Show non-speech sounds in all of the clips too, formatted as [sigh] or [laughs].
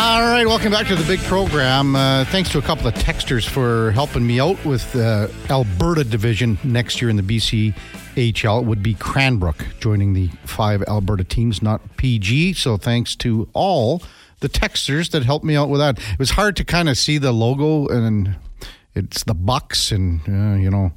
All right, welcome back to the big program. Uh, thanks to a couple of texters for helping me out with the Alberta division next year in the BCHL. It would be Cranbrook joining the five Alberta teams, not PG. So thanks to all the texters that helped me out with that. It was hard to kind of see the logo and it's the Bucks and uh, you know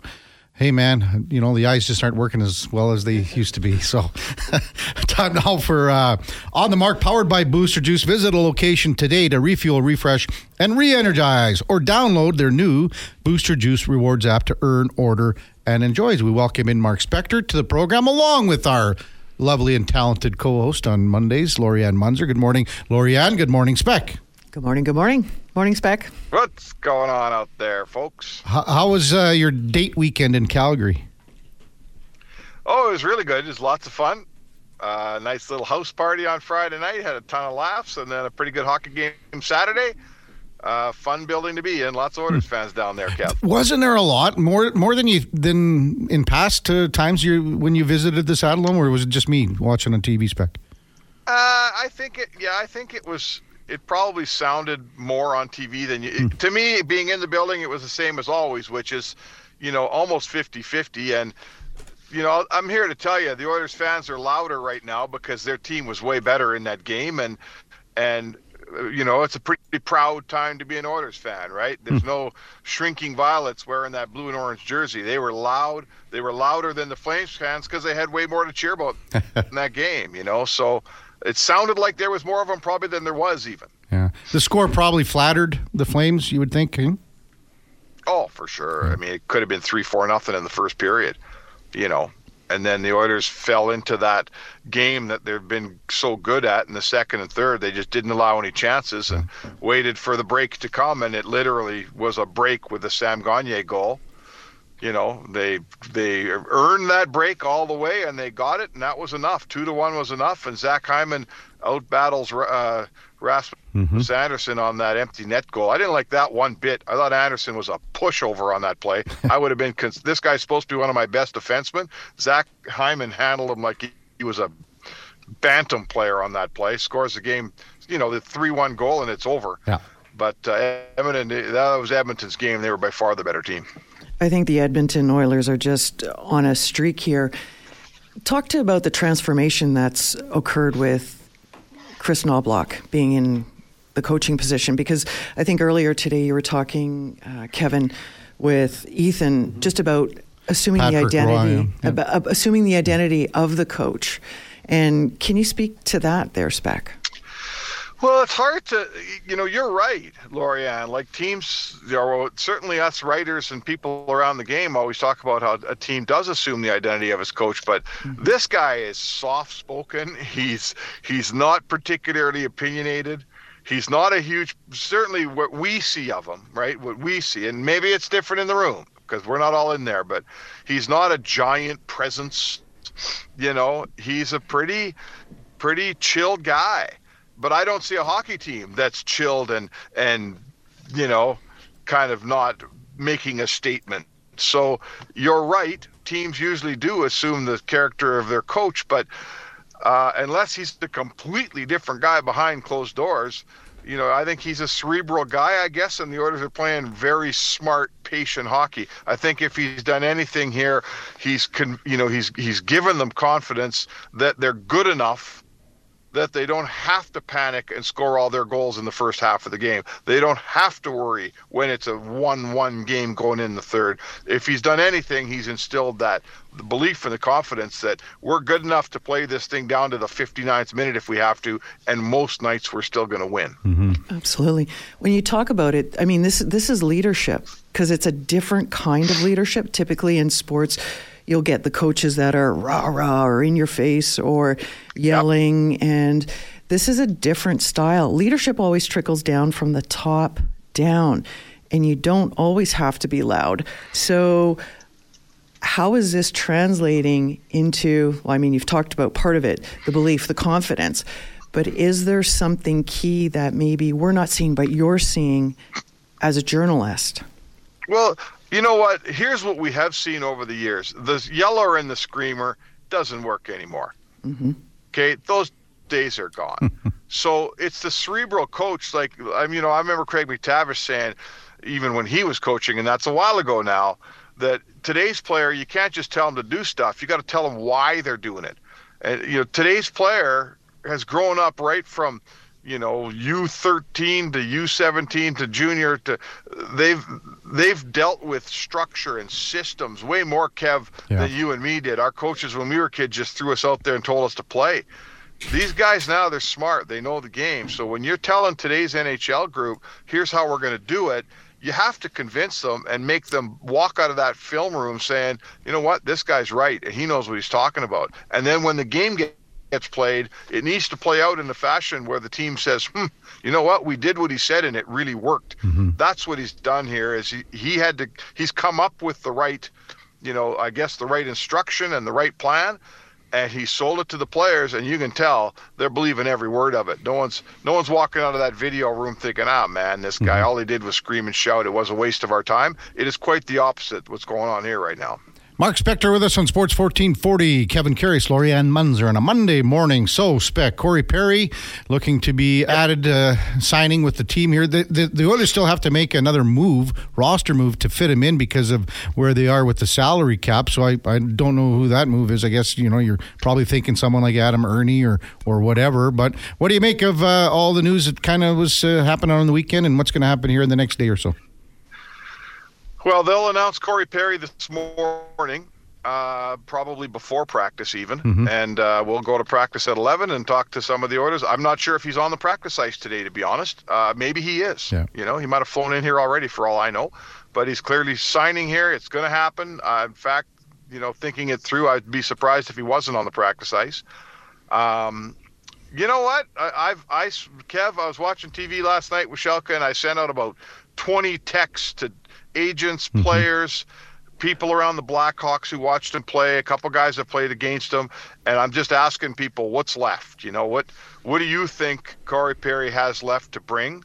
hey man, you know, the eyes just aren't working as well as they used to be. So, [laughs] time now for uh, On the Mark, powered by Booster Juice. Visit a location today to refuel, refresh, and re energize, or download their new Booster Juice Rewards app to earn, order, and enjoy. As we welcome in Mark Spector to the program, along with our lovely and talented co host on Mondays, Lori-Ann Muenzer. Good morning, Lori-Ann. Good morning, Spec. Good morning. Good morning. Morning, Spec. What's going on out there, folks? How, how was uh, your date weekend in Calgary? Oh, it was really good. It was lots of fun. Uh, nice little house party on Friday night. Had a ton of laughs, and then a pretty good hockey game Saturday. Uh, fun building to be in. Lots of Oilers fans down there, Kev. Wasn't there a lot more more than you than in past uh, times you when you visited the Saddledome, or was it just me watching on TV spec? Uh, I think it. Yeah, I think it was it probably sounded more on TV than you. Mm. To me, being in the building, it was the same as always, which is, you know, almost 50-50. And you know, I'm here to tell you, the Oilers fans are louder right now because their team was way better in that game, and and uh, you know, it's a pretty proud time to be an Oilers fan, right? There's mm. no shrinking violets wearing that blue and orange jersey. They were loud. They were louder than the Flames fans because they had way more to cheer about [laughs] in that game, you know. So it sounded like there was more of them probably than there was even. Yeah, the score probably flattered the Flames. You would think. Hmm? Oh, for sure. Yeah. I mean, it could have been three, four, nothing in the first period. You know, and then the Oilers fell into that game that they've been so good at in the second and third. They just didn't allow any chances and waited for the break to come, and it literally was a break with the Sam Gagner goal you know they they earned that break all the way and they got it and that was enough. Two to one was enough and zach hyman out battles uh, rasmus mm-hmm. andersson on that empty net goal. I didn't like that one bit. I thought anderson was a pushover on that play. [laughs] I would have been cons- this guy's supposed to be one of my best defensemen. Zach hyman handled him like he, he was a bantam player on that play. Scores the game you know the 3-1 goal and it's over. Yeah. But uh, Edmonton, that was Edmonton's game. They were by far the better team. I think the Edmonton Oilers are just on a streak here. Talk to about the transformation that's occurred with Chris Knoblauch being in the coaching position because I think earlier today you were talking, uh, Kevin, with Ethan just about assuming Patrick the identity, yeah. about, assuming the identity of the coach. And can you speak to that there, Spec? Well, it's hard to, you know, you're right, Lori-Ann. Like teams, you know, certainly us writers and people around the game always talk about how a team does assume the identity of his coach, but mm-hmm. this guy is soft-spoken. He's he's not particularly opinionated. He's not a huge, certainly what we see of him, right? What we see, and maybe it's different in the room because we're not all in there, but he's not a giant presence. You know, he's a pretty, pretty chilled guy but I don't see a hockey team that's chilled and and you know kind of not making a statement. So you're right. Teams usually do assume the character of their coach, but uh, unless he's a completely different guy behind closed doors, you know, I think he's a cerebral guy, I guess, and the Oilers are playing very smart, patient hockey. I think if he's done anything here, he's, con- you know, he's he's given them confidence that they're good enough that they don't have to panic and score all their goals in the first half of the game. They don't have to worry when it's a 1 1 game going in the third. If he's done anything, he's instilled that the belief and the confidence that we're good enough to play this thing down to the 59th minute if we have to, and most nights we're still going to win. Mm-hmm. Absolutely. When you talk about it, I mean, this, this is leadership because it's a different kind of leadership. Typically in sports, you'll get the coaches that are rah rah or in your face or yelling. Yep. And this is a different style. Leadership always trickles down from the top down, and you don't always have to be loud. So, how is this translating into? Well, I mean, you've talked about part of it the belief, the confidence. But is there something key that maybe we're not seeing, but you're seeing as a journalist? Well, you know what? Here's what we have seen over the years: the yeller and the screamer doesn't work anymore. Mm-hmm. Okay, those days are gone. [laughs] so it's the cerebral coach. Like I mean, you know, I remember Craig MacTavish saying, even when he was coaching, and that's a while ago now, that today's player you can't just tell them to do stuff. You got to tell them why they're doing it. And you know, today's player has grown up right from you know U13 to U17 to junior to they've they've dealt with structure and systems way more Kev yeah. than you and me did. Our coaches when we were kids just threw us out there and told us to play. These guys now they're smart. They know the game. So when you're telling today's NHL group, here's how we're going to do it, you have to convince them and make them walk out of that film room saying, you know what, this guy's right and he knows what he's talking about. And then when the game gets gets played, it needs to play out in the fashion where the team says, hmm, you know what, we did what he said and it really worked. Mm-hmm. That's what he's done here is he, he had to he's come up with the right, you know, I guess the right instruction and the right plan and he sold it to the players and you can tell they're believing every word of it. No one's no one's walking out of that video room thinking, "Ah, man, this guy mm-hmm. all he did was scream and shout. It was a waste of our time." It is quite the opposite what's going on here right now. Mark Spector with us on Sports 1440. Kevin Karius, Lori-Ann Muenzer on a Monday morning. So, Spec, Corey Perry looking to be added, uh, signing with the team here. The, the, the Oilers still have to make another move, roster move, to fit him in because of where they are with the salary cap. So, I, I don't know who that move is. I guess, you know, you're probably thinking someone like Adam Erne or, or whatever. But what do you make of uh, all the news that kind of was uh, happening on the weekend and what's going to happen here in the next day or so? Well, they'll announce Corey Perry this morning, uh, probably before practice even, mm-hmm. and uh, we'll go to practice at 11 and talk to some of the orders. I'm not sure if he's on the practice ice today, to be honest. Uh, maybe he is. Yeah. You know, he might have flown in here already for all I know, but he's clearly signing here. It's going to happen. Uh, in fact, you know, thinking it through, I'd be surprised if he wasn't on the practice ice. Um, you know what? I, have I, Kev, I was watching TV last night with Shelka, and I sent out about 20 texts to agents, mm-hmm. players, people around the Blackhawks who watched him play, a couple guys that played against him, and I'm just asking people what's left. You know what? What do you think Corey Perry has left to bring?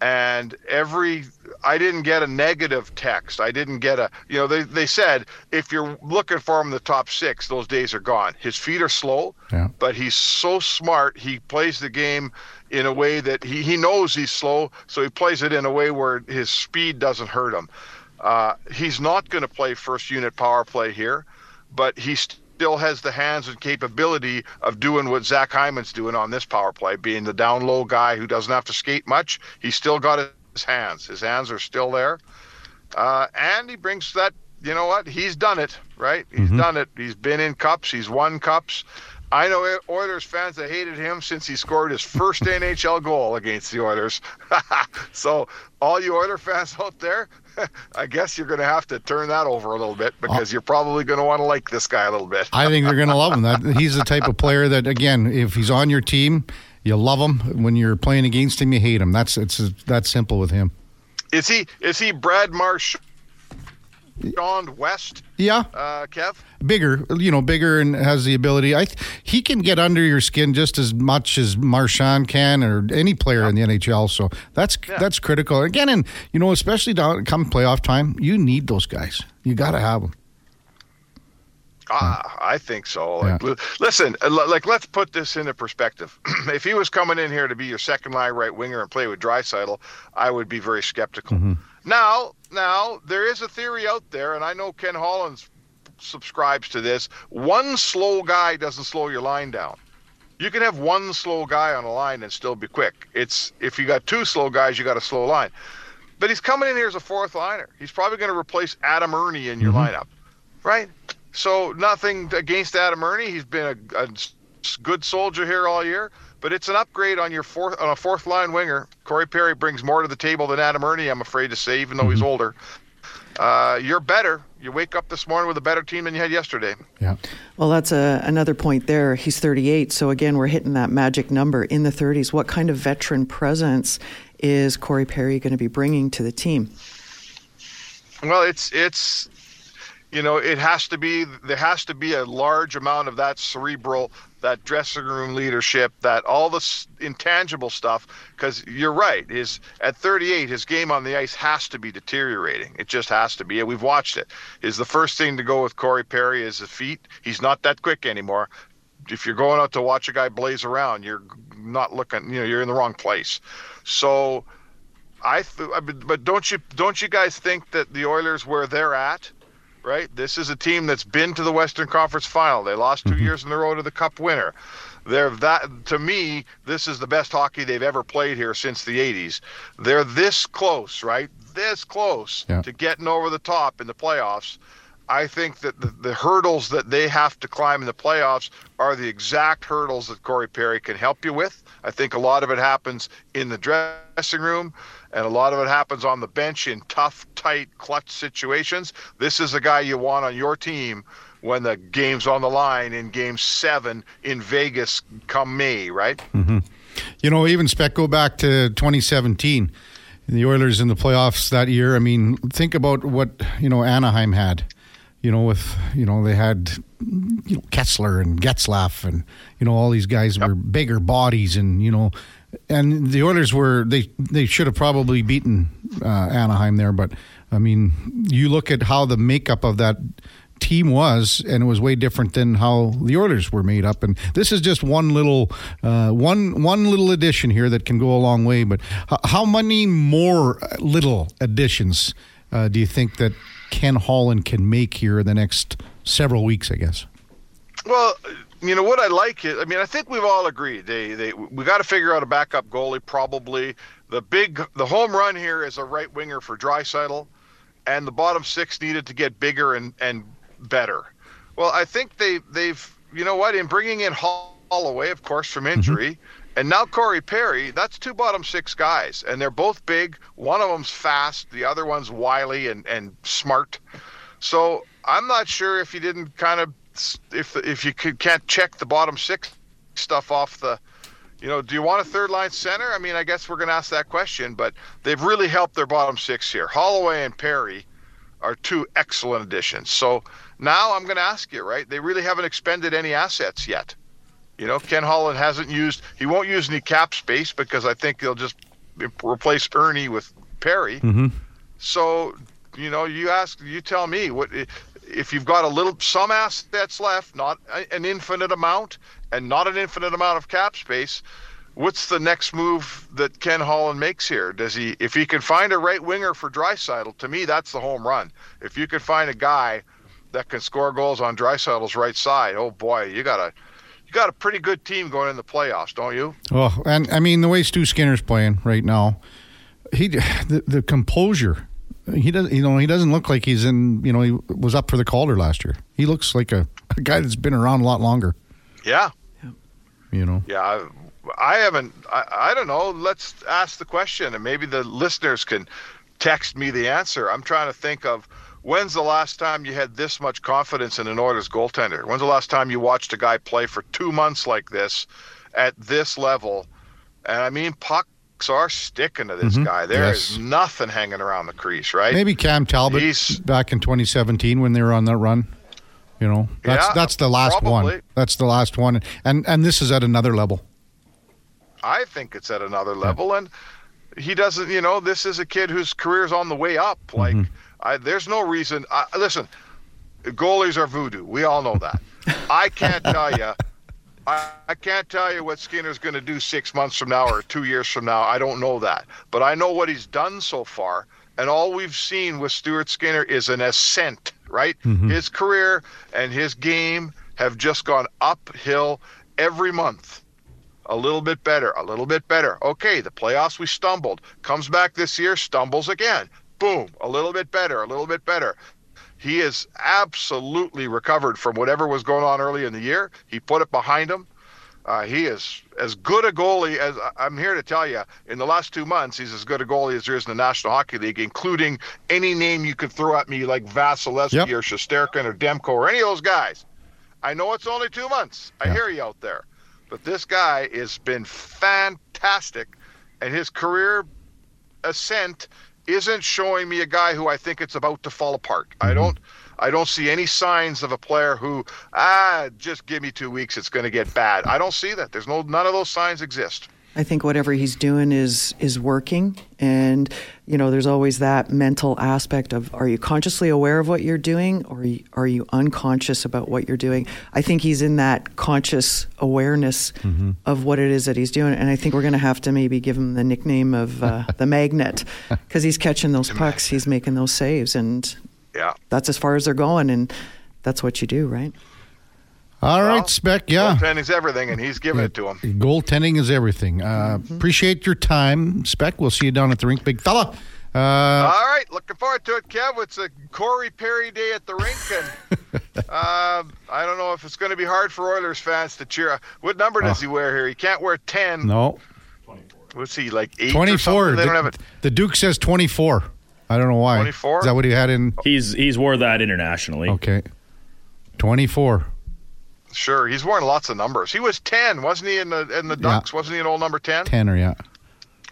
and every I didn't get a negative text. I didn't get a you know they they said if you're looking for him in the top six, those days are gone. His feet are slow, yeah. but he's so smart. He plays the game in a way that he, he knows he's slow, so he plays it in a way where his speed doesn't hurt him. Uh, he's not going to play first unit power play here, but he still has the hands and capability of doing what Zach Hyman's doing on this power play, being the down low guy who doesn't have to skate much. He's still got his hands. His hands are still there. Uh, and he brings that, you know what? He's done it, right? He's mm-hmm. done it. He's been in cups, he's won cups. I know Oilers fans that hated him since he scored his first NHL goal against the Oilers. [laughs] so, all you Oiler fans out there, [laughs] I guess you're going to have to turn that over a little bit because uh, you're probably going to want to like this guy a little bit. I think they're going to love him. That he's the type of player that, again, if he's on your team, you love him. When you're playing against him, you hate him. That's it's that simple with him. Is he is he Brad Marsh Sean West. Yeah. Uh, Kev. Bigger, you know, bigger and has the ability. I he can get under your skin just as much as Marchand can or any player yeah. in the NHL. So that's yeah. that's critical. Again, and you know, especially down come playoff time, you need those guys. You got to have them. Ah, I think so. Like, yeah. listen, uh, like let's put this into perspective. [clears throat] if he was coming in here to be your second line right winger and play with Draisaitl, I would be very skeptical. Mm-hmm. Now, now there is a theory out there, and I know Ken Holland subscribes to this. One slow guy doesn't slow your line down. You can have one slow guy on a line and still be quick. It's if you got two slow guys, you got a slow line. But he's coming in here as a fourth liner. He's probably going to replace Adam Erne in your mm-hmm. lineup, right? So nothing against Adam Erne. He's been a, a good soldier here all year but it's an upgrade on your fourth on a fourth line winger. Corey Perry brings more to the table than Adam Erne, I'm afraid to say, even though mm-hmm. he's older. Uh, you're better. You wake up this morning with a better team than you had yesterday. Yeah. Well, that's a, another point there. He's 38, so again, we're hitting that magic number in the 30s. What kind of veteran presence is Corey Perry going to be bringing to the team? Well, it's it's you know it has to be there has to be a large amount of that cerebral that dressing room leadership, that all the intangible stuff. Because you're right, his at 38, his game on the ice has to be deteriorating. It just has to be. We've watched it. Is the first thing to go with Corey Perry is the feet. He's not that quick anymore. if you're going out to watch a guy blaze around, you're not looking. You know, you're in the wrong place. So, I, th- but don't you don't you guys think that the Oilers where they're at, right? This is a team that's been to the Western Conference Final. They lost 2 mm-hmm. years in a row to the Cup winner. They're that to me, this is the best hockey they've ever played here since the 80s. They're this close, right? This close yeah. to getting over the top in the playoffs. I think that the, the, hurdles that they have to climb in the playoffs are the exact hurdles that Corey Perry can help you with. I think a lot of it happens in the dressing room, and a lot of it happens on the bench in tough, tight, clutch situations. This is a guy you want on your team when the game's on the line in game seven in Vegas come May, right? Mm-hmm. You know, even Spec, go back to 2017, the Oilers in the playoffs that year. I mean, think about what, you know, Anaheim had. You know, with, you know, they had, you know, Kesler and Getzlaf and, you know, all these guys yep. were bigger bodies and, you know, and the Oilers were, they, they should have probably beaten uh, Anaheim there. But, I mean, you look at how the makeup of that team was, and it was way different than how the Oilers were made up. And this is just one little uh, one one little addition here that can go a long way. But how many more little additions uh, do you think that Ken Holland can make here in the next several weeks? I guess. Well, you know what I like is, I mean, I think we've all agreed they they we got to figure out a backup goalie. Probably the big the home run here is a right winger for Draisaitl, and the bottom six needed to get bigger and and better. Well, I think they they've you know what in bringing in Holloway, of course, from mm-hmm. injury. Mm-hmm. And now Corey Perry, that's two bottom six guys, and they're both big. One of them's fast, the other one's wily and, and smart. So I'm not sure if you didn't kind of if if you could, can't check the bottom six stuff off the you know, do you want a third line center? I mean, I guess we're going to ask that question, but they've really helped their bottom six here. Holloway and Perry are two excellent additions. So now I'm going to ask you, right? They really haven't expended any assets yet. You know, Ken Holland hasn't used, he won't use any cap space because I think they'll just replace Erne with Perry. Mm-hmm. So, you know, you ask, you tell me what if you've got a little, some assets left, not an infinite amount, and not an infinite amount of cap space. What's the next move that Ken Holland makes here? Does he, if he can find a right winger for Draisaitl, to me that's the home run. If you can find a guy that can score goals on Draisaitl's right side, oh boy, you got a you got a pretty good team going in the playoffs, don't you? Well, and I mean the way Stu Skinner's playing right now, he the, the composure. He doesn't, you know, he doesn't look like he's in. You know, he was up for the Calder last year. He looks like a, a guy that's been around a lot longer. Yeah. You know. Yeah, I, I haven't. I, I don't know. Let's ask the question, and maybe the listeners can text me the answer. I'm trying to think of When's the last time you had this much confidence in an Oilers goaltender? When's the last time you watched a guy play for two months like this at this level? And I mean, pucks are sticking to this mm-hmm. guy. There yes. is nothing hanging around the crease, right? Maybe Cam Talbot He's, back in 2017 when they were on that run. You know, that's yeah, that's the last probably. one. That's the last one, and and this is at another level. I think it's at another level, yeah. and he doesn't. You know, this is a kid whose career's on the way up. Like. Mm-hmm I, there's no reason. I, listen, goalies are voodoo. We all know that. I can't [laughs] tell you. I, I can't tell you what Skinner's going to do six months from now or two years from now. I don't know that, but I know what he's done so far. And all we've seen with Stuart Skinner is an ascent, right? Mm-hmm. His career and his game have just gone uphill every month. A little bit better, a little bit better. Okay, the playoffs we stumbled. Comes back this year, stumbles again boom, a little bit better, a little bit better. He is absolutely recovered from whatever was going on early in the year. He put it behind him. Uh, he is as good a goalie as I'm here to tell you. In the last two months, he's as good a goalie as there is in the National Hockey League, including any name you could throw at me, like Vasilevskiy yep. or Shesterkin or Demko or any of those guys. I know it's only two months. I hear you out there, but this guy has been fantastic, and his career ascent isn't showing me a guy who I think it's about to fall apart. Mm-hmm. I don't I don't see any signs of a player who ah just give me 2 weeks it's going to get bad. I don't see that. There's no none of those signs exist. I think whatever he's doing is is working, and you know, there's always that mental aspect of: are you consciously aware of what you're doing, or are you unconscious about what you're doing? I think he's in that conscious awareness mm-hmm. of what it is that he's doing, and I think we're going to have to maybe give him the nickname of uh, [laughs] the magnet because he's catching those pucks, he's making those saves, and yeah, that's as far as they're going, and that's what you do, right? All well, right, Spec. Yeah, goaltending's everything, and he's giving yeah, it to him. Goaltending is everything. Uh, mm-hmm. Appreciate your time, Spec. We'll see you down at the rink, big fella. Uh, All right, looking forward to it, Kev. It's a Corey Perry day at the rink, and [laughs] uh, I don't know if it's going to be hard for Oilers fans to cheer. What number does oh. he wear here? He can't wear ten. No. What's he like? Eight Twenty-four. They don't have it. The Duke says twenty-four. I don't know why. Twenty-four. Is that what he had in? He's he's wore that internationally. Okay. Twenty-four. Sure, he's worn lots of numbers. He was ten, wasn't he? In the in the Ducks, yeah. wasn't he an old number ten? Tenner, yeah.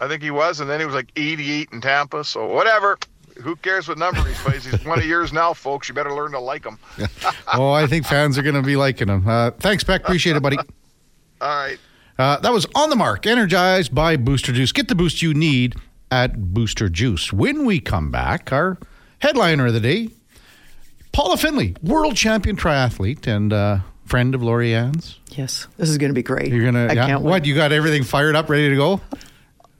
I think he was, and then he was like eighty-eight in Tampa. So whatever. Who cares what number he plays? He's one of yours now, folks. You better learn to like him. [laughs] oh, I think fans are going to be liking him. Uh, thanks, Beck. Appreciate it, buddy. [laughs] All right. Uh, that was on the mark, energized by Booster Juice. Get the boost you need at Booster Juice. When we come back, our headliner of the day, Paula Findlay, world champion triathlete, and uh, friend of Lori-Ann's? Yes, this is going to be great. You're gonna, I yeah. can't. Wait. What you got? Everything fired up, ready to go?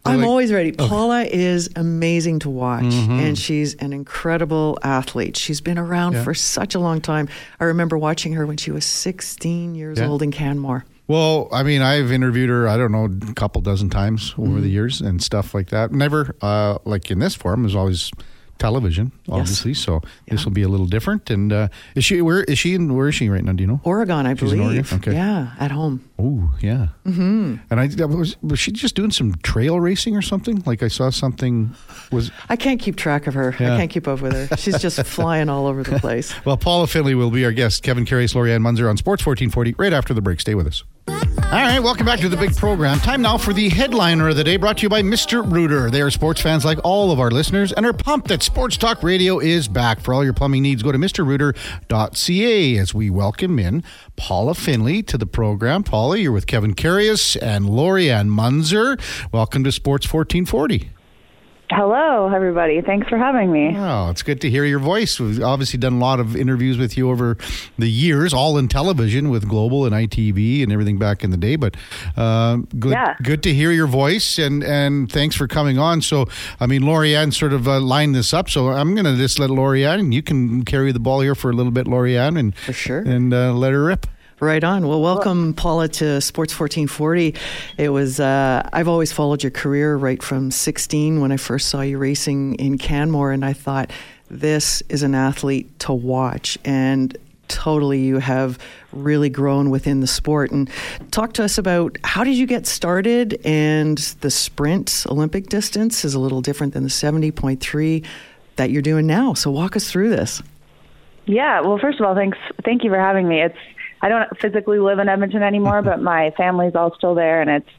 I'm like, always ready. Okay. Paula is amazing to watch, mm-hmm. and she's an incredible athlete. She's been around yeah. for such a long time. I remember watching her when she was 16 years yeah. old in Canmore. Well, I mean, I've interviewed her, I don't know, a couple dozen times over mm-hmm. the years and stuff like that. Never, uh, like in this forum, is always television, obviously. Yes. So yeah. this will be a little different. And uh, is she where is she in? Where is she right now? Do you know? Oregon, I She's believe. Okay. Yeah, at home. Oh yeah. Mm-hmm. And I was was she just doing some trail racing or something? Like I saw something was. I can't keep track of her. Yeah. I can't keep up with her. She's just [laughs] flying all over the place. well, Paula Findlay will be our guest. Kevin Karius, Lori-Ann Muenzer on Sports 1440 right after the break. Stay with us. All right, welcome back to the big program. Time now for the headliner of the day, brought to you by Mr. Rooter. They are sports fans like all of our listeners and are pumped that Sports Talk Radio is back. For all your plumbing needs, go to mrrooter.ca as we welcome in Paula Findlay to the program. Paula, you're with Kevin Karius and Lori-Ann Muenzer. Welcome to Sports 1440. Hello, everybody. Thanks for having me. Oh, it's good to hear your voice. We've obviously done a lot of interviews with you over the years, all in television with Global and ITV and everything back in the day. But uh, good, yeah. good to hear your voice, and and thanks for coming on. So, I mean, Lori-Ann sort of uh, lined this up, so I'm going to just let Lori-Ann, and you can carry the ball here for a little bit, Lori-Ann, and for sure, and uh, let her rip. Right on. Well, welcome, Paula, to Sports 1440. It was, uh, I've always followed your career right from 16 when I first saw you racing in Canmore, and I thought, this is an athlete to watch. And totally, you have really grown within the sport. And talk to us about how did you get started? And the sprint Olympic distance is a little different than the 70.3 that you're doing now. So walk us through this. Yeah, well, first of all, thanks. Thank you for having me. It's I don't physically live in Edmonton anymore, but my family's all still there, and it's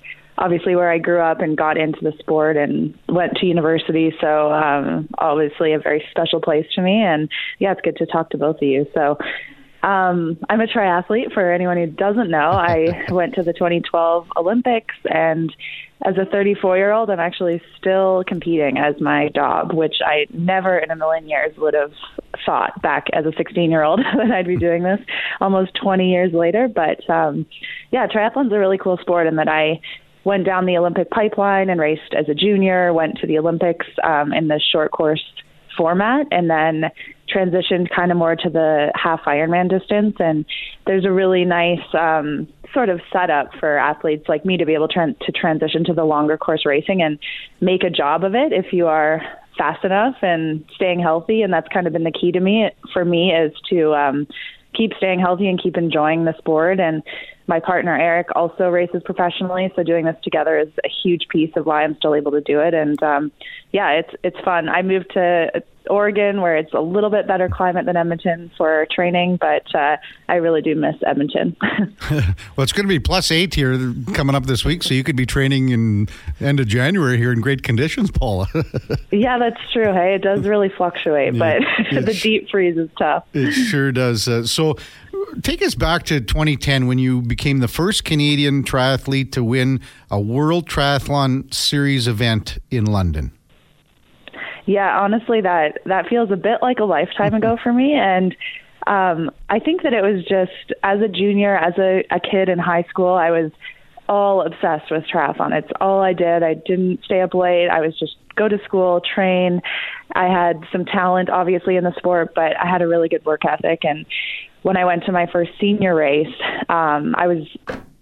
obviously where I grew up and got into the sport and went to university. So um, obviously a very special place to me. And yeah, it's good to talk to both of you. So um, I'm a triathlete. For anyone who doesn't know, I [laughs] went to the 2012 Olympics, and as a 34 year old, I'm actually still competing as my job, which I never in a million years would have thought back as a 16 year old that [laughs] I'd be doing this almost 20 years later. But um, yeah, triathlon's a really cool sport, and that I went down the Olympic pipeline and raced as a junior, went to the Olympics um, in the short course format, and then transitioned kind of more to the half Ironman distance. And there's a really nice um, sort of setup for athletes like me to be able to, to transition to the longer course racing and make a job of it if you are fast enough and staying healthy. And that's kind of been the key to me for me is to um, keep staying healthy and keep enjoying the sport. And my partner Eric also races professionally, so doing this together is a huge piece of why I'm still able to do it. And um, yeah, it's it's fun. I moved to Oregon, where it's a little bit better climate than Edmonton for training, but uh, I really do miss Edmonton. [laughs] well, it's going to be plus eight here coming up this week, so you could be training in end of January here in great conditions, Paula. [laughs] yeah, that's true. Hey, it does really fluctuate, yeah, but [laughs] the deep freeze is tough. It sure does. Uh, so take us back to 2010 when you became the first Canadian triathlete to win a World Triathlon Series event in London. Yeah, honestly, that that feels a bit like a lifetime ago for me, and um, I think that it was just as a junior, as a, a kid in high school, I was all obsessed with triathlon. It's all I did. I didn't stay up late. I was just go to school, train. I had some talent, obviously, in the sport, but I had a really good work ethic. And when I went to my first senior race, um, I was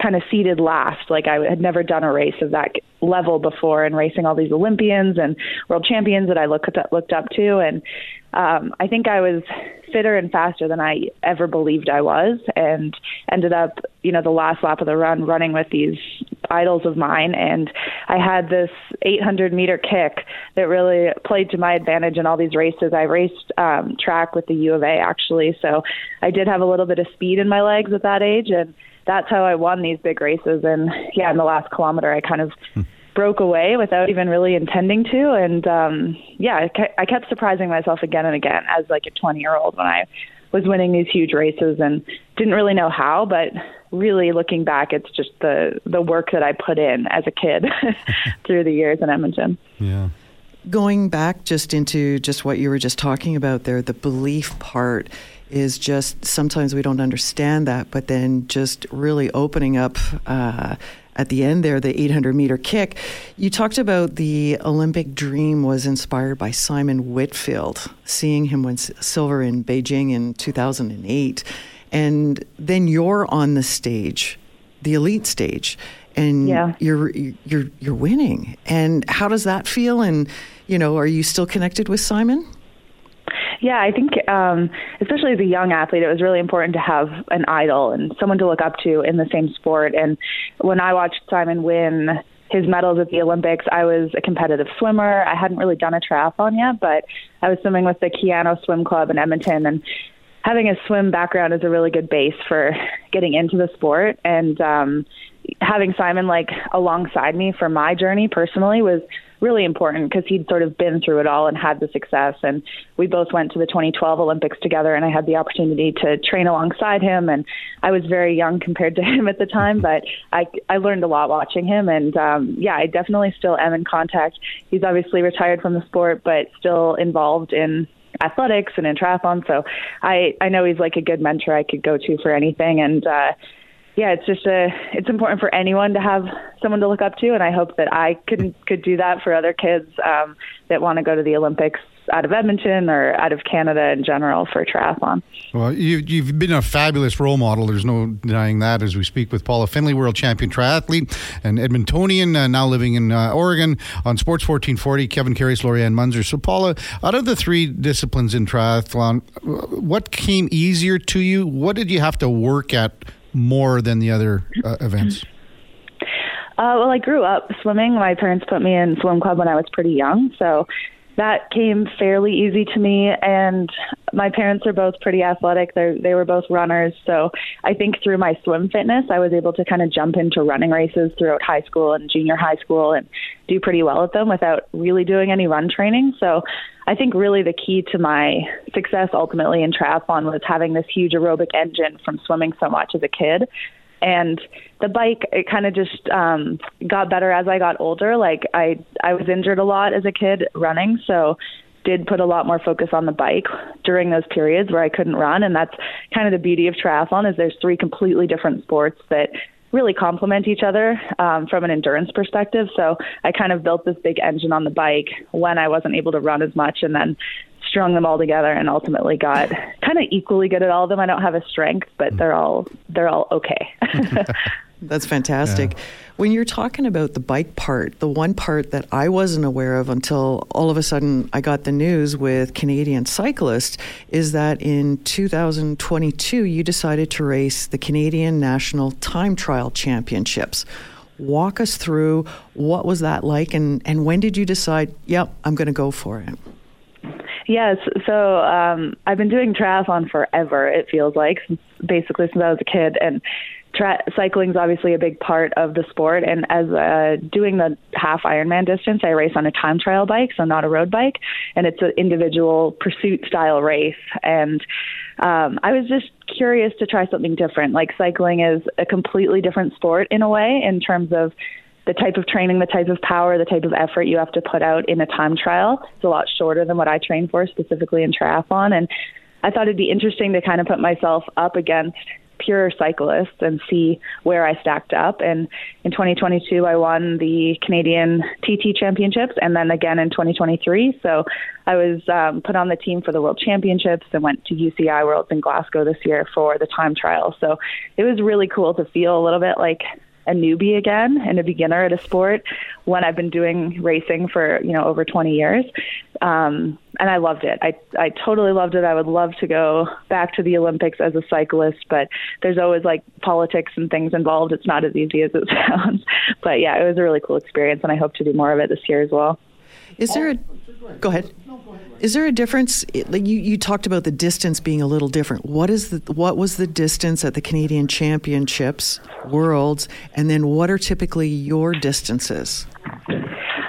kind of seated last. Like I had never done a race of that level before, and racing all these Olympians and world champions that I looked up, looked up to, and um, I think I was fitter and faster than I ever believed I was, and ended up, you know, the last lap of the run running with these idols of mine, and I had this 800 meter kick that really played to my advantage in all these races. I raced um, track with the U of A actually, so I did have a little bit of speed in my legs at that age, and that's how I won these big races. And yeah, in the last kilometer, I kind of. Hmm broke away without even really intending to. And um, yeah, I kept surprising myself again and again as like a 20 year old when I was winning these huge races and didn't really know how, but really looking back, it's just the the work that I put in as a kid [laughs] through the years in Edmonton. Yeah. Going back just into just what you were just talking about there, the belief part is just sometimes we don't understand that, but then just really opening up uh, at the end there, the 800 meter kick. You talked about the Olympic dream was inspired by Simon Whitfield, seeing him win silver in Beijing in 2008. And then you're on the stage, the elite stage, and yeah. you're you're you're winning. And how does that feel? And you know, are you still connected with Simon? Yeah, I think um, especially as a young athlete, it was really important to have an idol and someone to look up to in the same sport. And when I watched Simon win his medals at the Olympics, I was a competitive swimmer. I hadn't really done a triathlon yet, but I was swimming with the Keyano Swim Club in Edmonton and having a swim background is a really good base for getting into the sport and um having Simon like alongside me for my journey personally was really important because he'd sort of been through it all and had the success. And we both went to the 2012 Olympics together, and I had the opportunity to train alongside him. And I was very young compared to [laughs] him at the time, but I I learned a lot watching him. And um, yeah, I definitely still am in contact. He's obviously retired from the sport, but still involved in athletics and in triathlon. So I I know he's like a good mentor I could go to for anything. And uh, yeah, it's just a it's important for anyone to have someone to look up to, and I hope that I could could do that for other kids um, that want to go to the Olympics out of Edmonton or out of Canada in general for triathlon. Well, you, you've been a fabulous role model. There's no denying that. As we speak with Paula Findlay, world champion triathlete and Edmontonian, uh, now living in uh, Oregon on Sports 1440. Kevin Karius, Lori-Ann Muenzer. So, Paula, out of the three disciplines in triathlon, what came easier to you? What did you have to work at? More than the other uh, events? Uh, well, I grew up swimming. My parents put me in swim club when I was pretty young, so that came fairly easy to me. And my parents are both pretty athletic. They they were both runners, so I think through my swim fitness, I was able to kind of jump into running races throughout high school and junior high school and do pretty well at them without really doing any run training. So I think really the key to my success ultimately in triathlon was having this huge aerobic engine from swimming so much as a kid. And the bike, it kind of just um, got better as I got older. Like I, I was injured a lot as a kid running, so did put a lot more focus on the bike during those periods where I couldn't run. And that's kind of the beauty of triathlon is there's three completely different sports that really complement each other um, from an endurance perspective. So I kind of built this big engine on the bike when I wasn't able to run as much, and then strung them all together and ultimately got [laughs] kind of equally good at all of them. I don't have a strength, but mm. they're all they're all okay. [laughs] That's fantastic. Yeah. When you're talking about the bike part, the one part that I wasn't aware of until all of a sudden I got the news with Canadian cyclists is that in 2022 you decided to race the Canadian National Time Trial Championships. Walk us through what was that like and, and when did you decide, yep, I'm going to go for it? Yes, so um, I've been doing triathlon forever. It feels like basically since I was a kid, and Tra- cycling is obviously a big part of the sport, and as uh, doing the half Ironman distance, I race on a time trial bike, so not a road bike, and it's an individual pursuit style race. And um, I was just curious to try something different. Like cycling is a completely different sport in a way, in terms of the type of training, the type of power, the type of effort you have to put out in a time trial. It's a lot shorter than what I train for specifically in triathlon, and I thought it'd be interesting to kind of put myself up against pure cyclists and see where I stacked up. And in 2022, I won the Canadian TT Championships and then again in 2023. So I was um, put on the team for the World Championships and went to UCI Worlds in Glasgow this year for the time trial. So it was really cool to feel a little bit like a newbie again and a beginner at a sport when I've been doing racing for you know over 20 years, um, and I loved it. I I totally loved it. I would love to go back to the Olympics as a cyclist, but there's always like politics and things involved. It's not as easy as it [laughs] sounds. But yeah, it was a really cool experience, and I hope to do more of it this year as well. Is there a go ahead? Is there a difference? Like you, you talked about the distance being a little different. What is the what was the distance at the Canadian Championships, Worlds, and then what are typically your distances?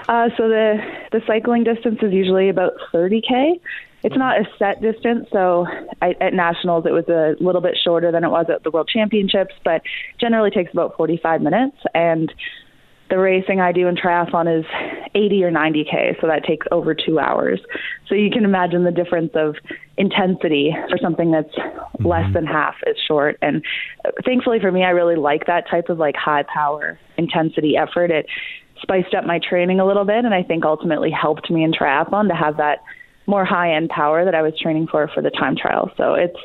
Uh, so the the cycling distance is usually about 30k. It's not a set distance, so I, at nationals it was a little bit shorter than it was at the World Championships, but generally takes about 45 minutes. And the racing I do in triathlon is 80 or 90K, so that takes over two hours. So you can imagine the difference of intensity for something that's mm-hmm. less than half as short. And thankfully for me, I really like that type of like high power intensity effort. It spiced up my training a little bit, and I think ultimately helped me in triathlon to have that more high end power that I was training for for the time trial. So it's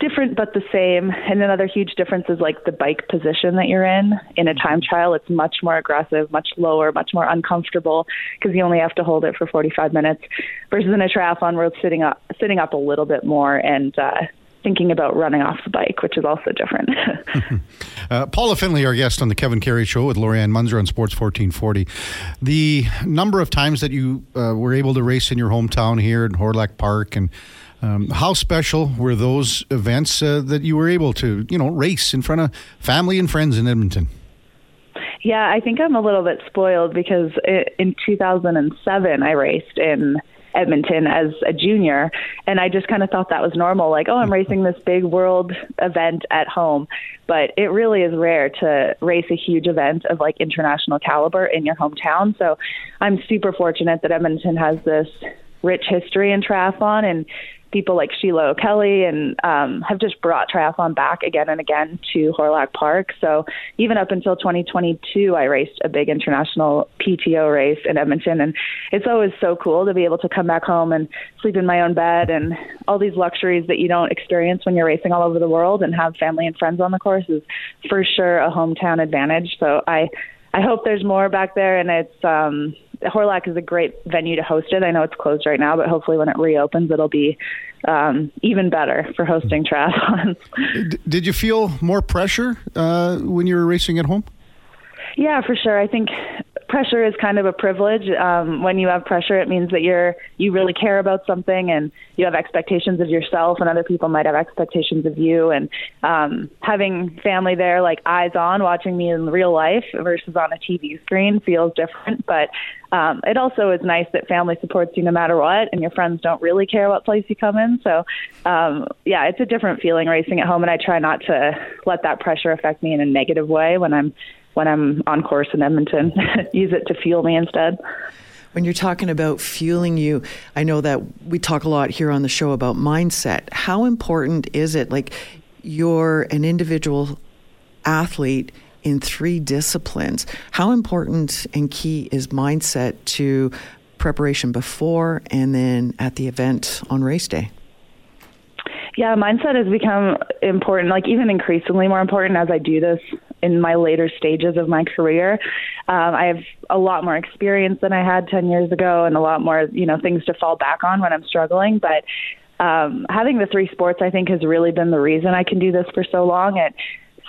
different but the same. And another huge difference is like the bike position that you're in. In a time trial, it's much more aggressive, much lower, much more uncomfortable because you only have to hold it for 45 minutes. Versus in a triathlon where it's sitting up, sitting up a little bit more and uh, thinking about running off the bike, which is also different. [laughs] uh, Paula Findlay, our guest on the Kevin Karius Show with Lori-Ann on Sports 1440. The number of times that you uh, were able to race in your hometown here at Hawrelak Park and um, how special were those events uh, that you were able to, you know, race in front of family and friends in Edmonton? Yeah, I think I'm a little bit spoiled because in 2007 I raced in Edmonton as a junior, and I just kind of thought that was normal. Like, oh, I'm racing this big world event at home, but it really is rare to race a huge event of like international caliber in your hometown. So I'm super fortunate that Edmonton has this rich history in triathlon and people like Sheila O'Kelly and um, have just brought triathlon back again and again to Hawrelak Park. So even up until 2022, I raced a big international PTO race in Edmonton, and it's always so cool to be able to come back home and sleep in my own bed and all these luxuries that you don't experience when you're racing all over the world and have family and friends on the course is for sure a hometown advantage. So I I hope there's more back there, and it's um, Hawrelak is a great venue to host it. I know it's closed right now, but hopefully when it reopens, it'll be um, even better for hosting triathlons. [laughs] Did you feel more pressure uh, when you were racing at home? Yeah, for sure. I think pressure is kind of a privilege. Um, when you have pressure, it means that you're you really care about something, and you have expectations of yourself, and other people might have expectations of you. And um, having family there, like eyes on, watching me in real life versus on a TV screen, feels different. But um, it also is nice that family supports you no matter what, and your friends don't really care what place you come in. So, um, yeah, it's a different feeling racing at home, and I try not to let that pressure affect me in a negative way when I'm when I'm on course in Edmonton. [laughs] Use it to fuel me instead. When you're talking about fueling you, I know that we talk a lot here on the show about mindset. How important is it? Like, you're an individual athlete in three disciplines. How important and key is mindset to preparation before and then at the event on race day? Yeah, mindset has become important, like even increasingly more important as I do this in my later stages of my career. Um, I have a lot more experience than I had 10 years ago and a lot more, you know, things to fall back on when I'm struggling. But um, having the three sports, I think, has really been the reason I can do this for so long. It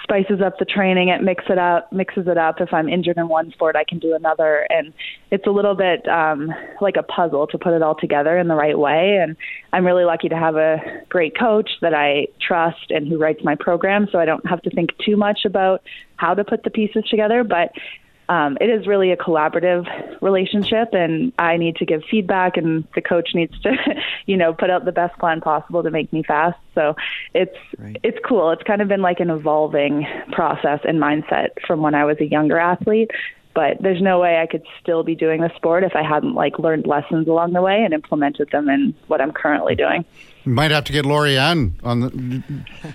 spices up the training. It mix it up, mixes it up. If I'm injured in one sport, I can do another, and it's a little bit um, like a puzzle to put it all together in the right way. And I'm really lucky to have a great coach that I trust and who writes my program, so I don't have to think too much about how to put the pieces together. But um, it is really a collaborative relationship and I need to give feedback and the coach needs to, [laughs] you know, put out the best plan possible to make me fast. So it's, right. it's cool. It's kind of been like an evolving process and mindset from when I was a younger athlete but there's no way I could still be doing the sport if I hadn't like learned lessons along the way and implemented them in what I'm currently doing. You might have to get Lori-Ann on the,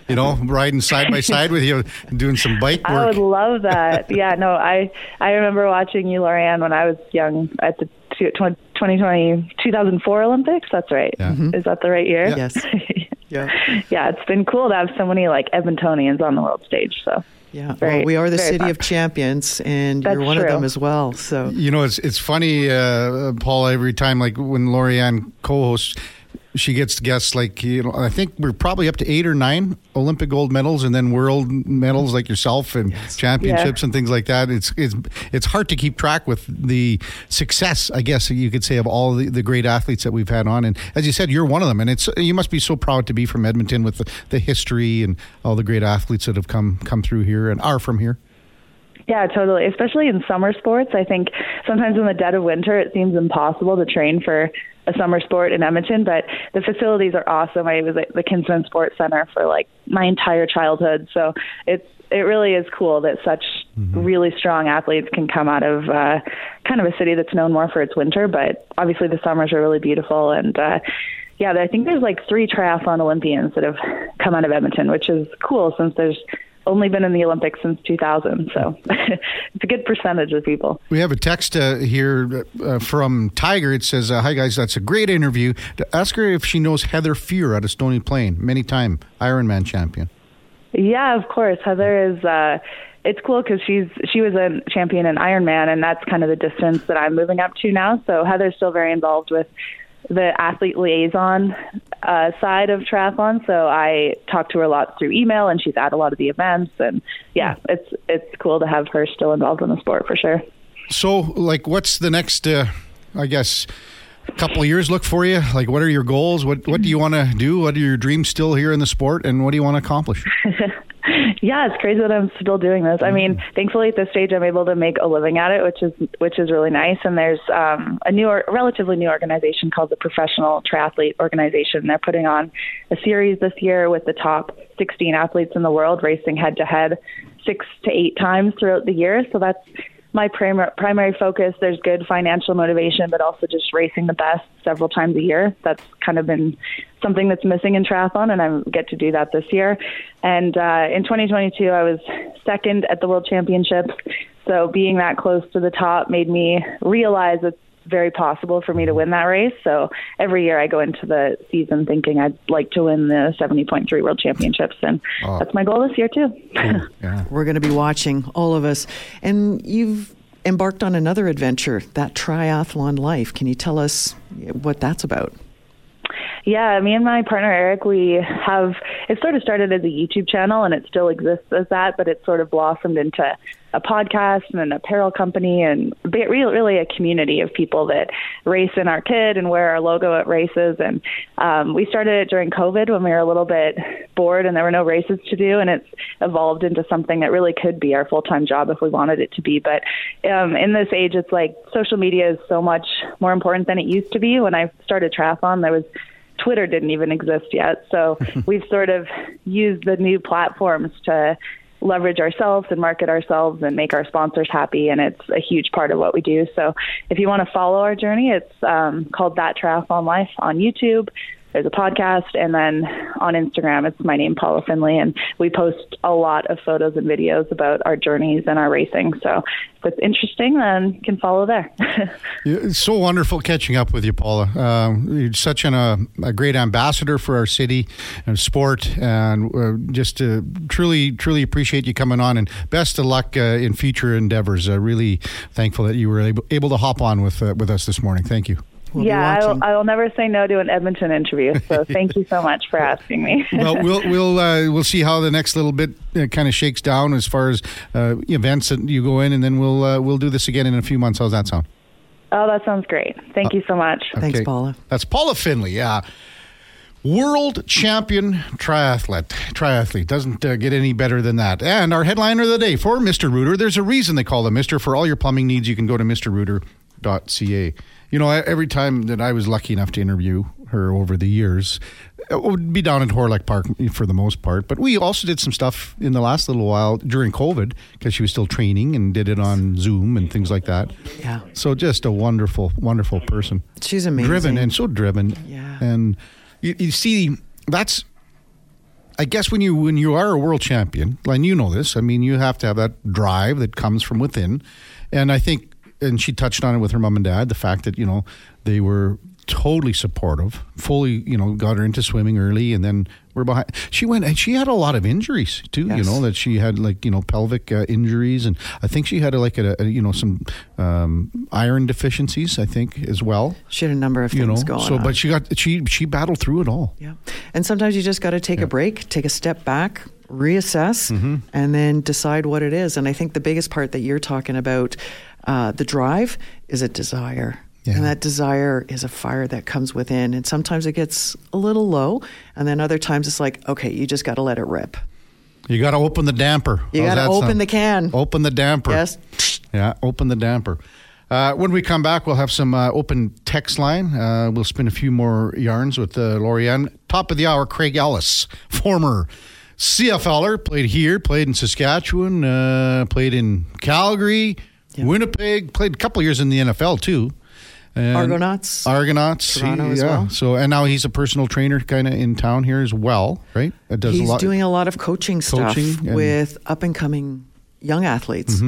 you know, riding side by side with you, doing some bike work. I would love that. [laughs] yeah, no, I I remember watching you, Lori-Ann, when I was young at the 2020 2004 Olympics. That's right. Yeah. Mm-hmm. Is that the right year? Yeah. Yes. [laughs] yeah. Yeah, it's been cool to have so many like Edmontonians on the world stage. So. Yeah, very, well, we are the city fun. of champions, and That's you're one true. of them as well. So you know, it's it's funny, uh, Paul. Every time, like when Lori-Ann co-hosts, she gets guests like you know I think we're probably up to eight or nine Olympic gold medals and then world medals like yourself and yes. championships yeah. and things like that. It's it's it's hard to keep track with the success, I guess you could say, of all the, the great athletes that we've had on. And as you said, you're one of them, and it's you must be so proud to be from Edmonton with the, the history and all the great athletes that have come come through here and are from here. Yeah, totally. Especially in summer sports, I think sometimes in the dead of winter it seems impossible to train for a summer sport in Edmonton, but the facilities are awesome. I was at the Kinsmen Sports Center for like my entire childhood, so it's it really is cool that such mm-hmm. really strong athletes can come out of uh, kind of a city that's known more for its winter, but obviously the summers are really beautiful and. uh yeah, I think there's like three triathlon Olympians that have come out of Edmonton, which is cool since there's only been in the Olympics since 2000. So [laughs] it's a good percentage of people. We have a text uh, here uh, from Tiger. It says, uh, Hi, guys, that's a great interview. To ask her if she knows Heather Fuhr out of Stony Plain, many time Ironman champion. Yeah, of course. Heather is. Uh, it's cool because she's she was a champion in Ironman, and that's kind of the distance that I'm moving up to now. So Heather's still very involved with the athlete liaison uh, side of triathlon. So I talk to her a lot through email, and she's at a lot of the events. And yeah, it's it's cool to have her still involved in the sport for sure. So, like, what's the next? Uh, I guess couple of years look for you? Like, what are your goals? What what do you want to do? What are your dreams still here in the sport, and what do you want to accomplish? [laughs] yeah, it's crazy that I'm still doing this. I mean, mm-hmm. thankfully at this stage I'm able to make a living at it, which is which is really nice. And there's um, a new, or, relatively new organization called the Professional Triathlete Organization. They're putting on a series this year with the top 16 athletes in the world racing head to head six to eight times throughout the year. So that's my prim- primary focus. There's good financial motivation, but also just racing the best several times a year. That's kind of been something that's missing in triathlon, and I get to do that this year. And uh, in 2022, I was second at the World Championships. So being that close to the top made me realize that very possible for me to win that race. So every year I go into the season thinking I'd like to win the 70.3 World Championships, and oh. that's my goal this year too. Cool. [laughs] Yeah. We're going to be watching all of us, and you've embarked on another adventure, that triathlon life. Can you tell us what that's about? Yeah, me and my partner Eric, we have it sort of started as a YouTube channel and it still exists as that, but it sort of blossomed into a podcast and an apparel company and really, really a community of people that race in our kit and wear our logo at races. And um, we started it during COVID when we were a little bit bored and there were no races to do. And it's evolved into something that really could be our full time job if we wanted it to be. But um, in this age, it's like social media is so much more important than it used to be. When I started triathlon, there was Twitter didn't even exist yet. So [laughs] we've sort of used the new platforms to leverage ourselves and market ourselves and make our sponsors happy. And it's a huge part of what we do. So if you want to follow our journey, it's um, called That Triathlon Life on YouTube there's a podcast, and then on Instagram, it's my name, Paula Findlay and we post a lot of photos and videos about our journeys and our racing. So if it's interesting, then you can follow there. [laughs] it's so wonderful catching up with you, Paula. Uh, you're such an, uh, a great ambassador for our city and sport, and uh, just truly, truly appreciate you coming on, and best of luck uh, in future endeavors. really thankful that you were able, able to hop on with uh, with us this morning. Thank you. We'll yeah. I'll, I'll never say no to an Edmonton interview. So [laughs] thank you so much for asking me. well, we'll [laughs] we'll uh, we'll see how the next little bit uh, kind of shakes down as far as uh, events that you go in, and then we'll uh, we'll do this again in a few months. How's that sound? oh, that sounds great. Thank you so much. Thanks, Paula. That's Paula Findlay. Yeah. World champion triathlete. Triathlete doesn't uh, get any better than that. And our headliner of the day for Mr. Rooter. There's a reason they call them Mr. For all your plumbing needs, you can go to mrrooter.ca. You know, every time that I was lucky enough to interview her over the years, it would be down in Hawrelak Park for the most part. But we also did some stuff in the last little while during COVID because she was still training and did it on Zoom and things like that. Yeah. So just a wonderful, wonderful person She's amazing. driven and so driven. Yeah. And you, you see, that's. I guess when you when you are a world champion, and you know this, I mean, you have to have that drive that comes from within, and I think, and she touched on it with her mom and dad, the fact that you know they were totally supportive, fully, you know, got her into swimming early, and then we're behind. She went and she had a lot of injuries too. You know that she had like you know pelvic uh, injuries, and I think she had like a, a you know some um, iron deficiencies. I think as well She had a number of things you know going so on. but she got she she battled through it all Yeah. And sometimes you just got to take a break, take a step back, reassess, Mm-hmm. and then decide what it is. And I think the biggest part that you're talking about, uh, the drive, is a desire. Yeah. And that desire is a fire that comes within. And sometimes it gets a little low. And then other times it's like, okay, you just got to let it rip. you got to open the damper You got to open sound? the can. open the damper Yes. yeah open the damper uh, when we come back, we'll have some uh, open text line. Uh, we'll spin a few more yarns with uh, Lori-Ann. Top of the hour, Craig Ellis, former CFLer, played here, played in Saskatchewan, uh, played in Calgary, Winnipeg, played a couple years in the NFL too. And Argonauts. Argonauts, Toronto he- as yeah. well. So and now he's a personal trainer, kind of in town here as well, right? Does He's a lot. doing a lot of coaching stuff Coaching Mm-hmm. with up and coming young athletes.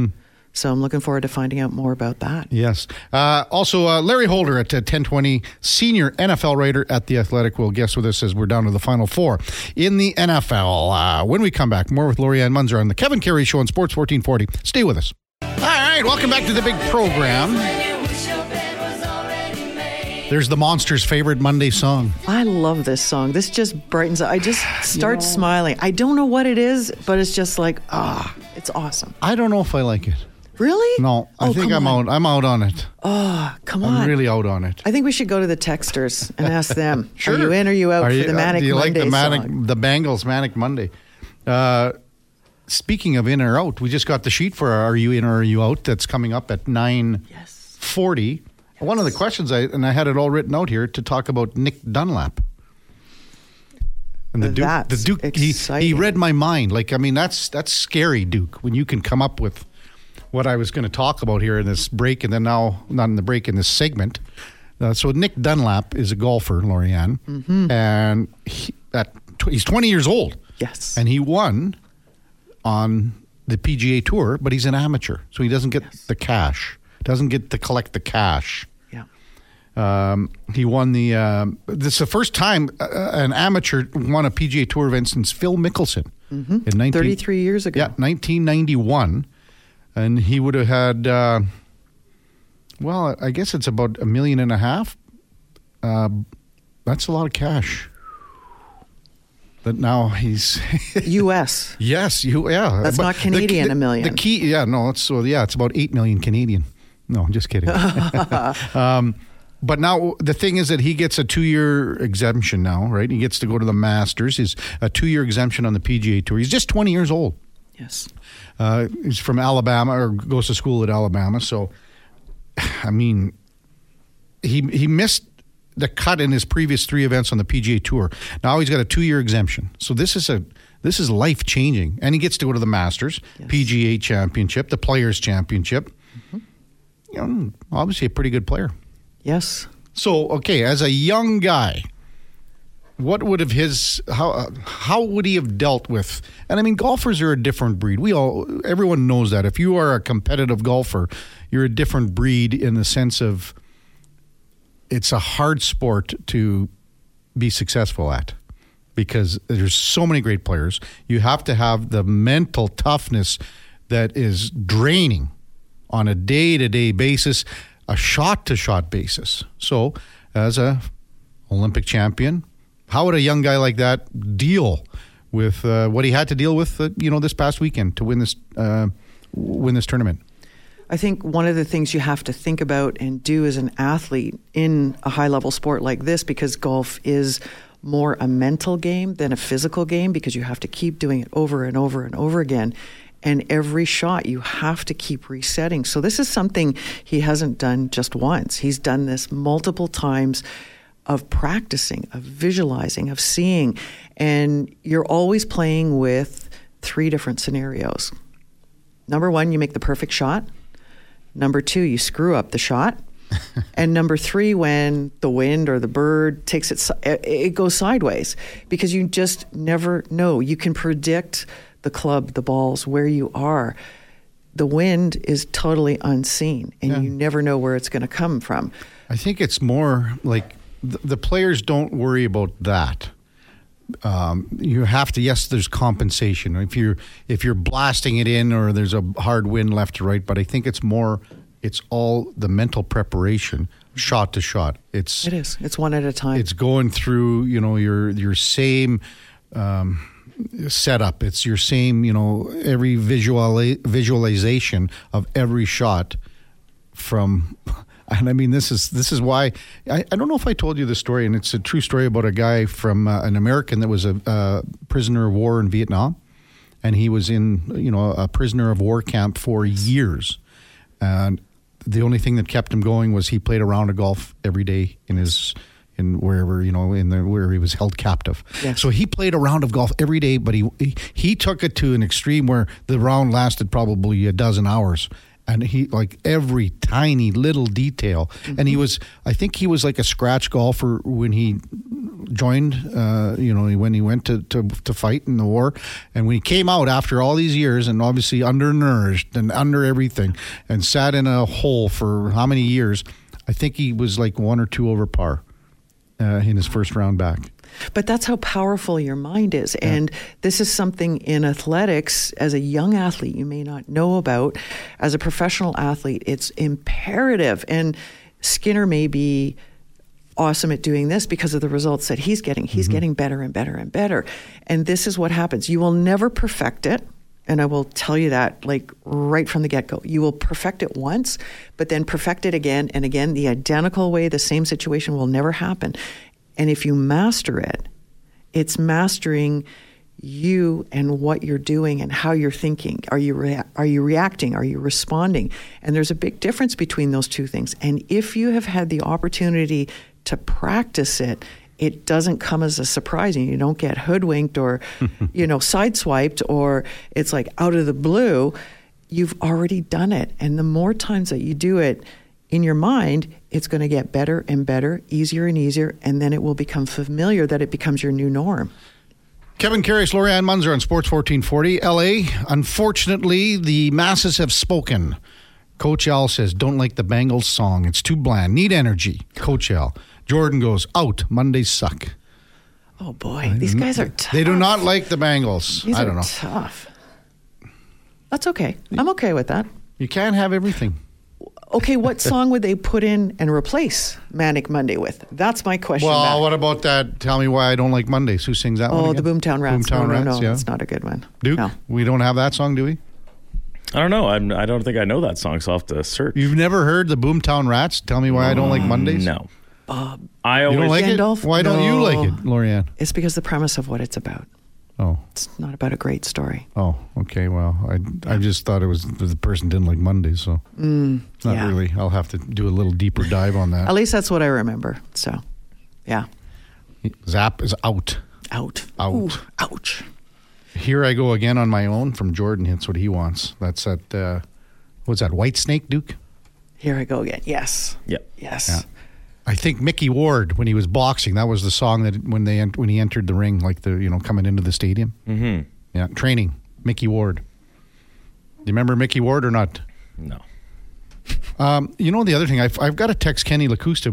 So I'm looking forward to finding out more about that. Yes. Uh, also, uh, Larry Holder at uh, 1020, senior NFL writer at The Athletic, will guest with us as we're down to the final four in the NFL. Uh, when we come back, more with Lori-Ann Muenzer on The Kevin Karius Show on Sports 1440. Stay with us. All right, welcome back to the big program. There's the Monsters' favorite Monday song. I love this song. This just brightens up. I just start smiling. I don't know what it is, but it's just like, ah, it's awesome. I don't know if I like it. Really? No, I Oh, think I'm on. out. I'm out on it. Oh, come on! I'm really out on it. I think we should go to the texters and ask them. [laughs] Sure. Are you in or you out Are for you- the uh, Manic Do you Monday like the Manic, song? the Bangles Manic Monday? Uh, speaking of in or out, we just got the sheet for our "Are you in or are you out?" That's coming up at nine Yes. forty. One of the questions I and I had it all written out here to talk about Nick Dunlap. And the Duke, the That's Duke, he, he read my mind. Like, I mean, that's that's scary, Duke. When you can come up with what I was going to talk about here in this break, and then now not in the break in this segment. Uh, so Nick Dunlap is a golfer, Lori-Ann, Mm-hmm. and he, at tw- he's 20 years old, Yes. and he won on the PGA Tour, but he's an amateur, so he doesn't get the cash, doesn't get to collect the cash. yeah. Um, he won the. Um, this is the first time uh, an amateur won a PGA Tour event since Phil Mickelson in 19, 33 years ago. Yeah, 1991, and he would have had. Uh, well, I guess it's about a million and a half. Uh, that's a lot of cash. But now he's [laughs] U.S. yes, you yeah. That's But not the- Canadian, the- a million. The key, yeah, no, it's so yeah, it's about eight million Canadian. No, I'm just kidding. [laughs] um, but now the thing is that he gets a two-year exemption now, right? He gets to go to the Masters. He's a two-year exemption on the PGA Tour. He's just 20 years old. Yes. Uh, he's from Alabama or goes to school at Alabama. So, [sighs] I mean, he he missed the cut in his previous three events on the PGA Tour. Now he's got a two year exemption. So this is a this is life changing, and he gets to go to the Masters, PGA Championship, the Players Championship. You know, obviously a pretty good player. Yes. So, okay, as a young guy, what would have his how how would he have dealt with? And I mean, golfers are a different breed. We all everyone knows that. If you are a competitive golfer, you're a different breed in the sense of it's a hard sport to be successful at because there's so many great players. You have to have the mental toughness that is draining on a day to day basis. a shot to shot basis. So, as a Olympic champion, how would a young guy like that deal with uh, what he had to deal with, uh, you know, this past weekend to win this uh, win this tournament? I think one of the things you have to think about and do as an athlete in a high level sport like this, because golf is more a mental game than a physical game, because you have to keep doing it over and over and over again. And every shot you have to keep resetting. So, this is something he hasn't done just once. He's done this multiple times of practicing, of visualizing, of seeing. And you're always playing with three different scenarios. Number one, you make the perfect shot. Number two, you screw up the shot. [laughs] and number three, when the wind or the bird takes it, it goes sideways because you just never know. You can predict the club, the balls, where you are. The wind is totally unseen, and yeah. you never know where it's going to come from. I think it's more like the, the players don't worry about that. Um, you have to yes there's compensation. If you're if you're blasting it in or there's a hard wind left to right but i think it's more it's all the mental preparation shot to shot. It's it is. It's one at a time. It's going through you know your your same um, setup. It's your same you know every visual visualization of every shot from and I mean this is this is why I, I don't know if I told you the story, and it's a true story about a guy from uh, an American that was a uh, prisoner of war in Vietnam, and he was in you know a prisoner of war camp for years, and the only thing that kept him going was he played a round of golf every day in his in wherever you know in the where he was held captive. Yes. So he played a round of golf every day, but he, he he took it to an extreme where the round lasted probably a dozen hours and he like every tiny little detail. Mm-hmm. and he was i think he was like a scratch golfer when he joined uh, you know when he went to, to, to fight in the war. And when he came out after all these years and obviously undernourished and under everything and sat in a hole for how many years i think he was like one or two over par uh, in his first round back but that's how powerful your mind is. Yeah. And this is something in athletics, as a young athlete, you may not know about. As a professional athlete, it's imperative. And Skinner may be awesome at doing this because of the results that he's getting. He's mm-hmm. getting better and better and better. And this is what happens. You will never perfect it. And I will tell you that, like right from the get go. You will perfect it once, but then perfect it again and again. The identical way, the same situation will never happen. And if you master it, it's mastering you and what you're doing and how you're thinking. Are you rea- are you reacting? Are you responding? And there's a big difference between those two things. And if you have had the opportunity to practice it, it doesn't come as a surprise and you don't get hoodwinked or [laughs] you know sideswiped or it's like out of the blue. You've already done it. And the more times that you do it, in your mind, it's going to get better and better, easier and easier, and then it will become familiar that it becomes your new norm. Kevin Karius, Lori-Ann on Sports 1440. LA, unfortunately, the masses have spoken. Coach Al says, don't like the Bangles song. It's too bland. Need energy. Coach Al. Jordan goes, out. Mondays suck. Oh, boy. These guys are tough. They do not like the Bangles. These I don't know. tough. That's okay. I'm okay with that. You can't have everything okay, what [laughs] song would they put in and replace Manic Monday with? That's my question. Well, back. what about that? Tell me why I don't like Mondays. Who sings that oh, one? Oh, the Boomtown Rats. Boomtown no, Rats. No, no, yeah, it's not a good one. Duke, no. we don't have that song, do we? I don't know. I'm, I don't think I know that song, so I'll have to search. You've never heard the Boomtown Rats? Tell me why I don't like Mondays. No. Bob. I always you don't like Gandalf? it. Why don't you like it, Lori-Ann? It's because the premise of what it's about. Oh, it's not about a great story. Oh, okay. Well, I I just thought it was the person didn't like Mondays, so mm, not yeah. really. I'll have to do a little deeper dive on that. At least that's what I remember. So, yeah. Zap is out. Out. Out. Ooh, ouch. Here I go again on my own from Jordan. Hits what he wants. That's at uh, what's that? Whitesnake Duke. Here I go again. Yes. Yep. Yes. Yeah. I think Micky Ward when he was boxing. That was the song that when they when he entered the ring, like the you know coming into the stadium. Mm-hmm. Yeah, training. Micky Ward. Do you remember Micky Ward or not? No. Um, you know, the other thing, I've, I've got to text Kenny Lakusta.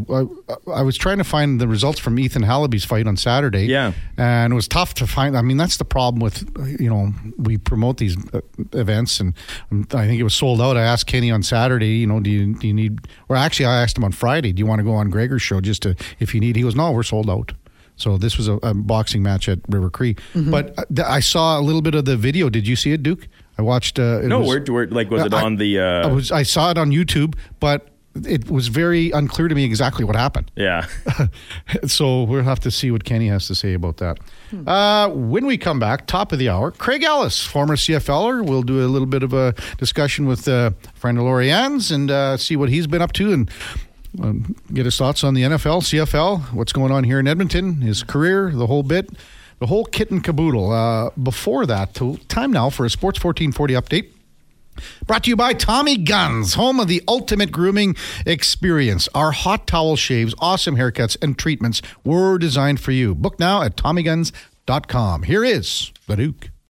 I, I was trying to find the results from Ethan Hallaby's fight on Saturday. Yeah. And it was tough to find. I mean, that's the problem with, you know, we promote these uh, events, and um, I think it was sold out. I asked Kenny on Saturday, you know, do you, do you need, or actually, I asked him on Friday, do you want to go on Gregor's show just to, if you need? He goes, no, we're sold out. So this was a, a boxing match at River Cree. But uh, I saw a little bit of the video. Did you see it, Duke? I watched. Uh, it No, was- where, where like was it I- on the? I Uh, was I saw it on YouTube, but it was very unclear to me exactly what happened. yeah. [laughs] so we'll have to see what Kenny has to say about that. Uh, when we come back, top of the hour, Craig Ellis, former CFLer, we'll do a little bit of a discussion with uh, friend of Lori-Ann's and uh, see what he's been up to and um, get his thoughts on the NFL, CFL, what's going on here in Edmonton, his career, the whole bit, the whole kit and caboodle. Uh, before that, time now for a Sports 1440 update. Brought to you by Tommy Guns, home of the ultimate grooming experience. Our hot towel shaves, awesome haircuts, and treatments were designed for you. Book now at TommyGuns.com. Here is the Duke.